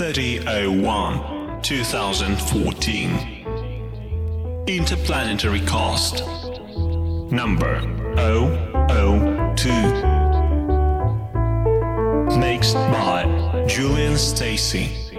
3001 2014. Interplanetary cost. Number 002. Mixed by Julian Steacy.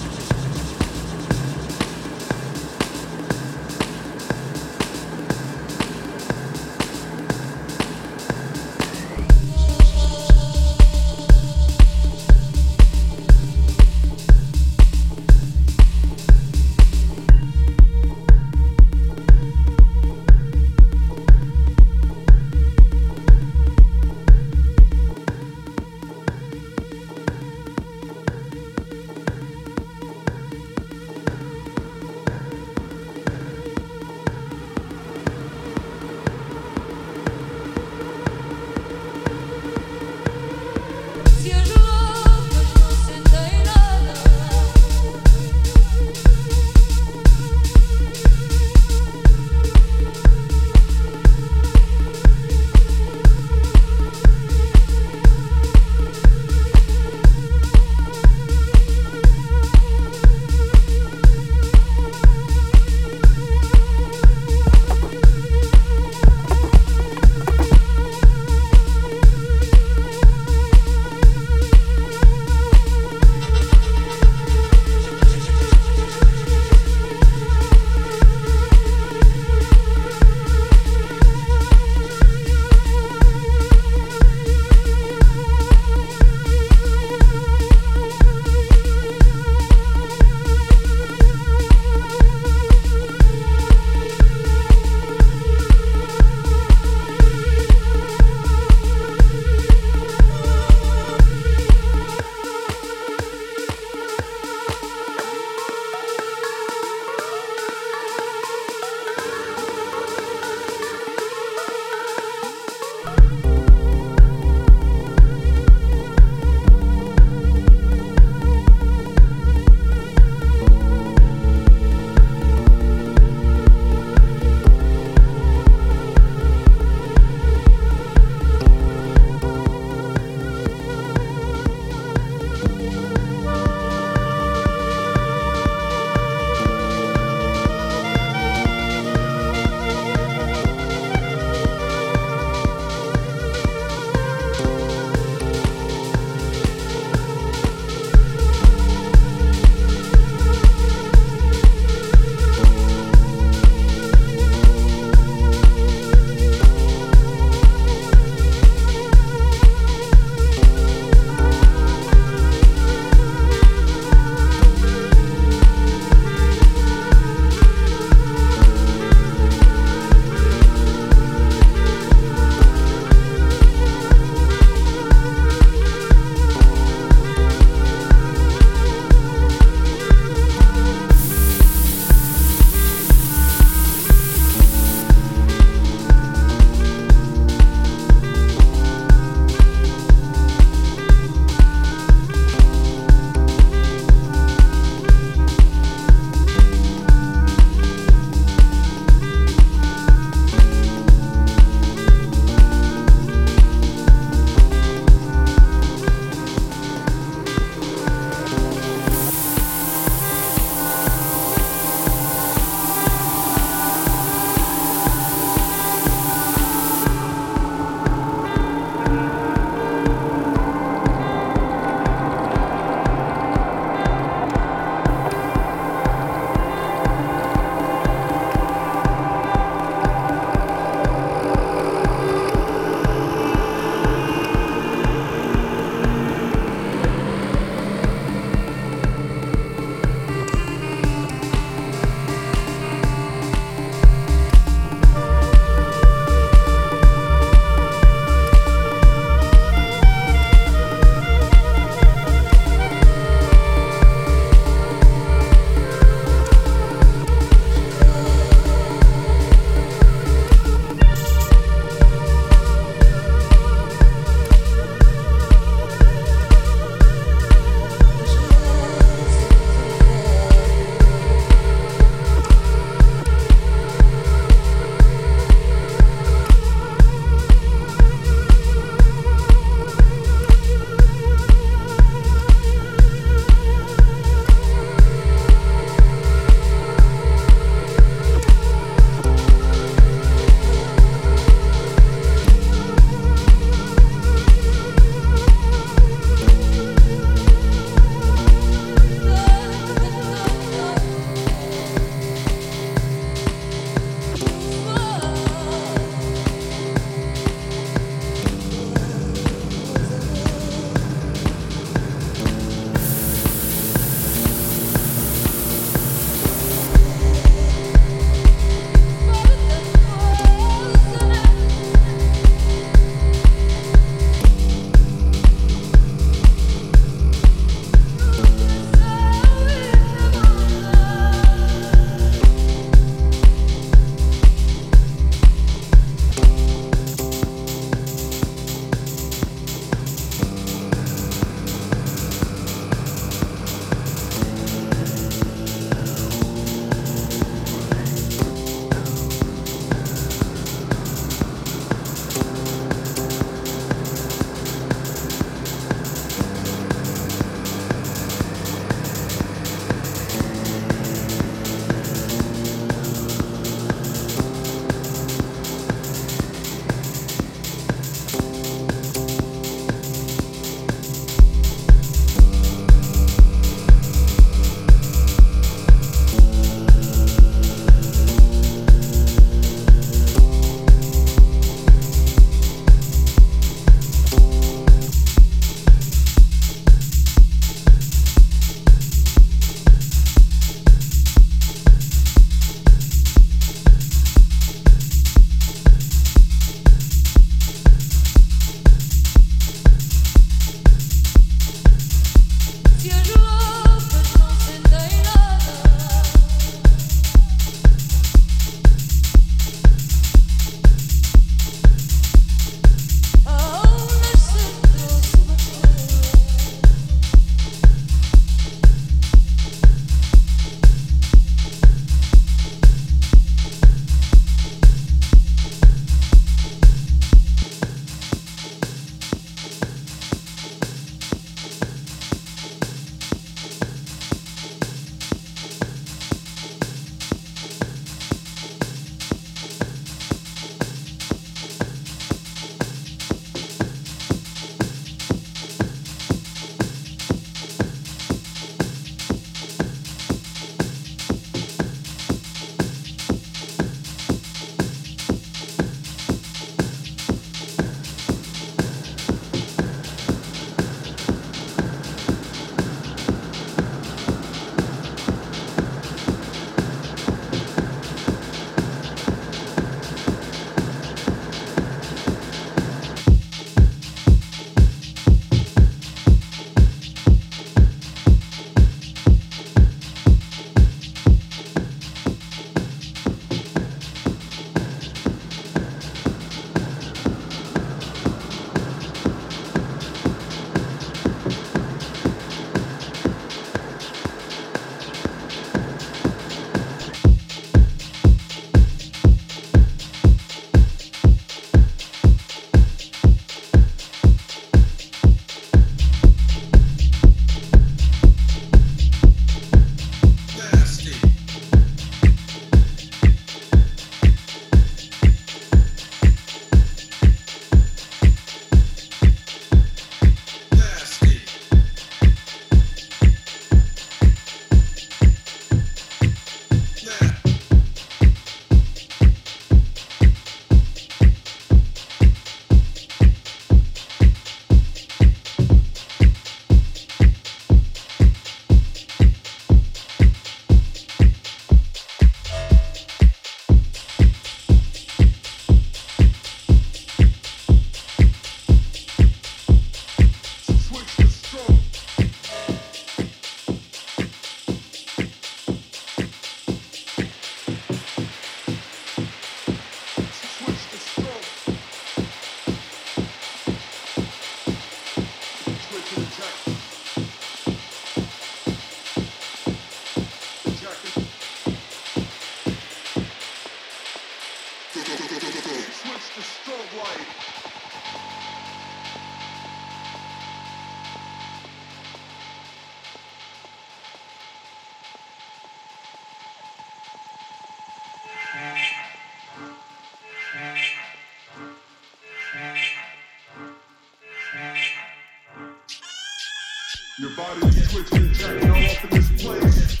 Your body is twitching, checking off in this place.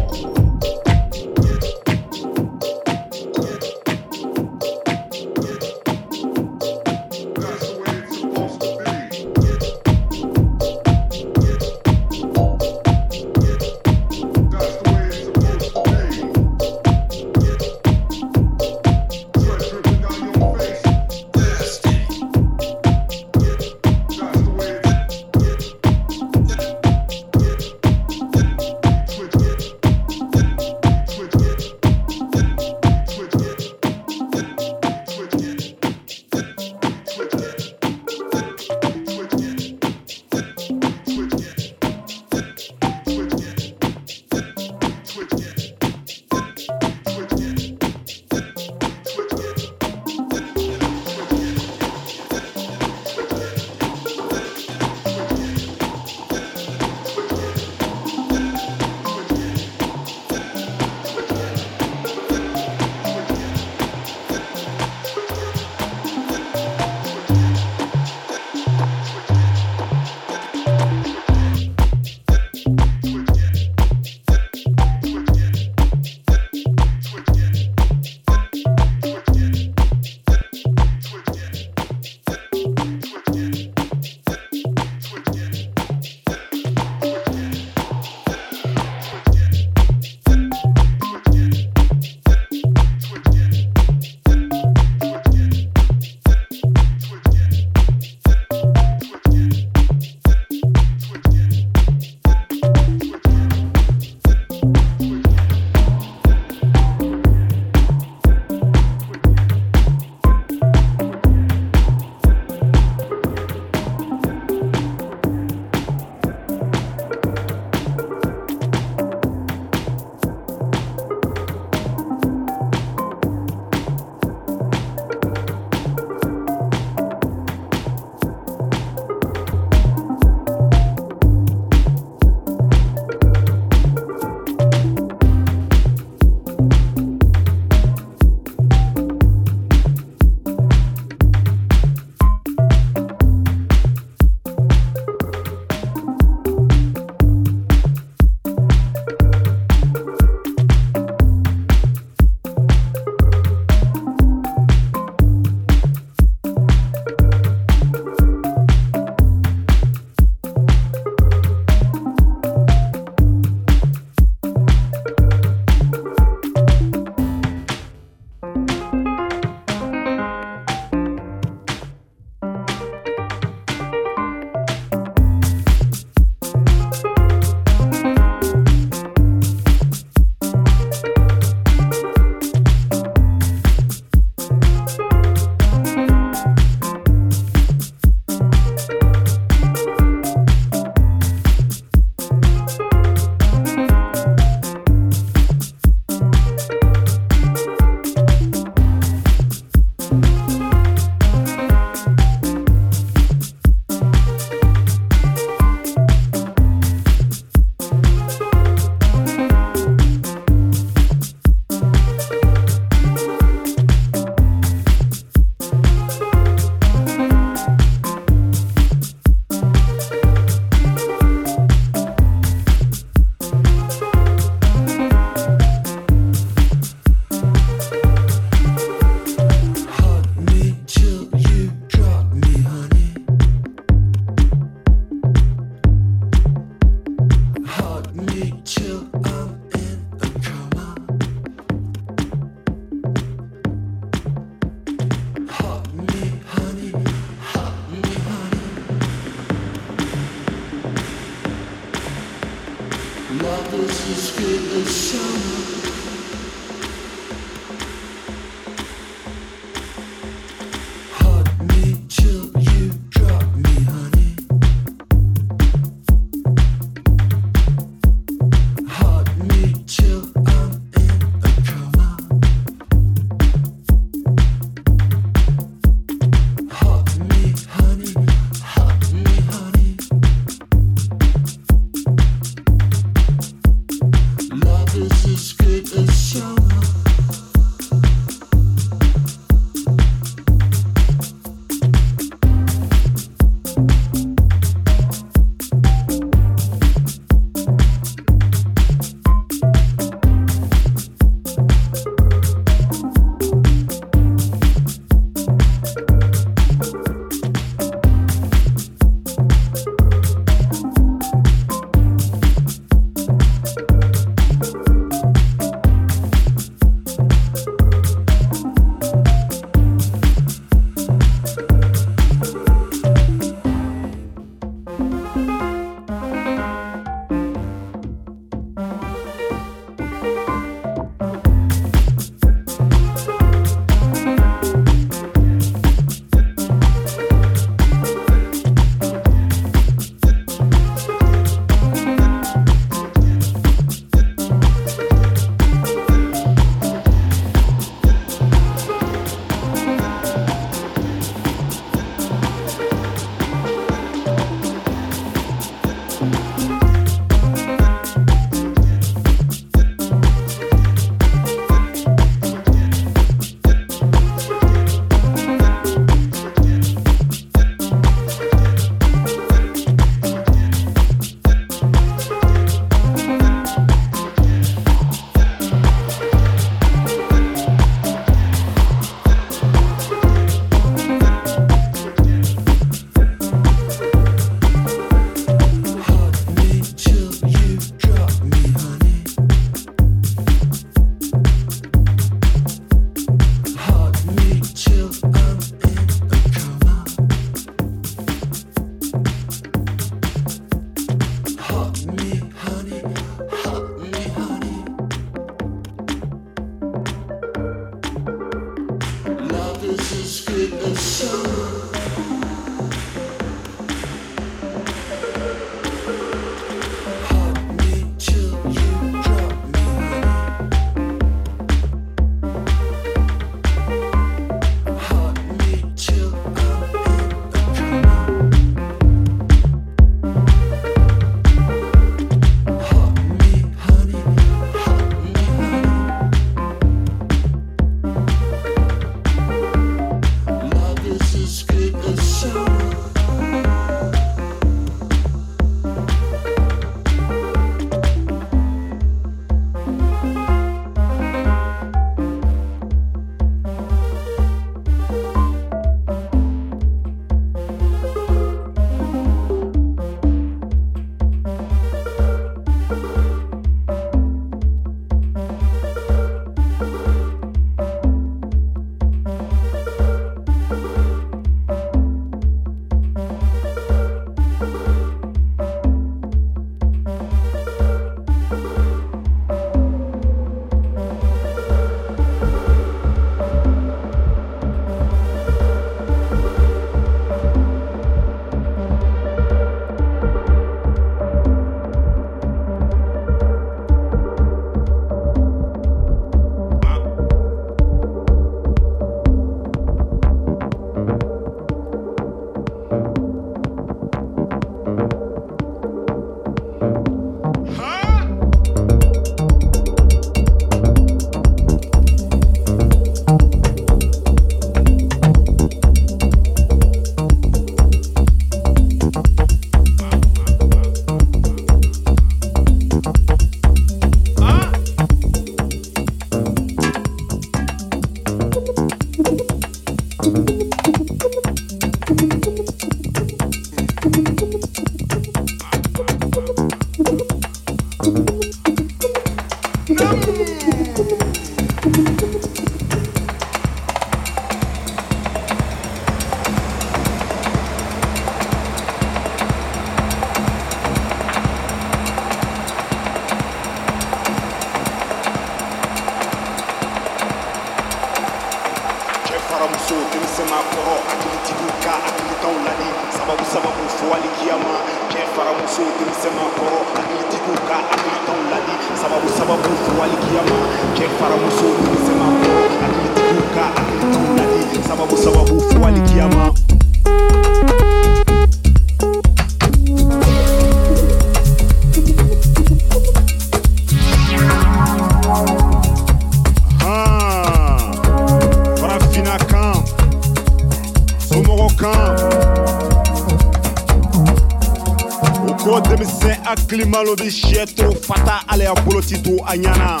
Fɔ denmisɛn hakili klima lo di chieto, fata ale y'a bolo ti to a ɲana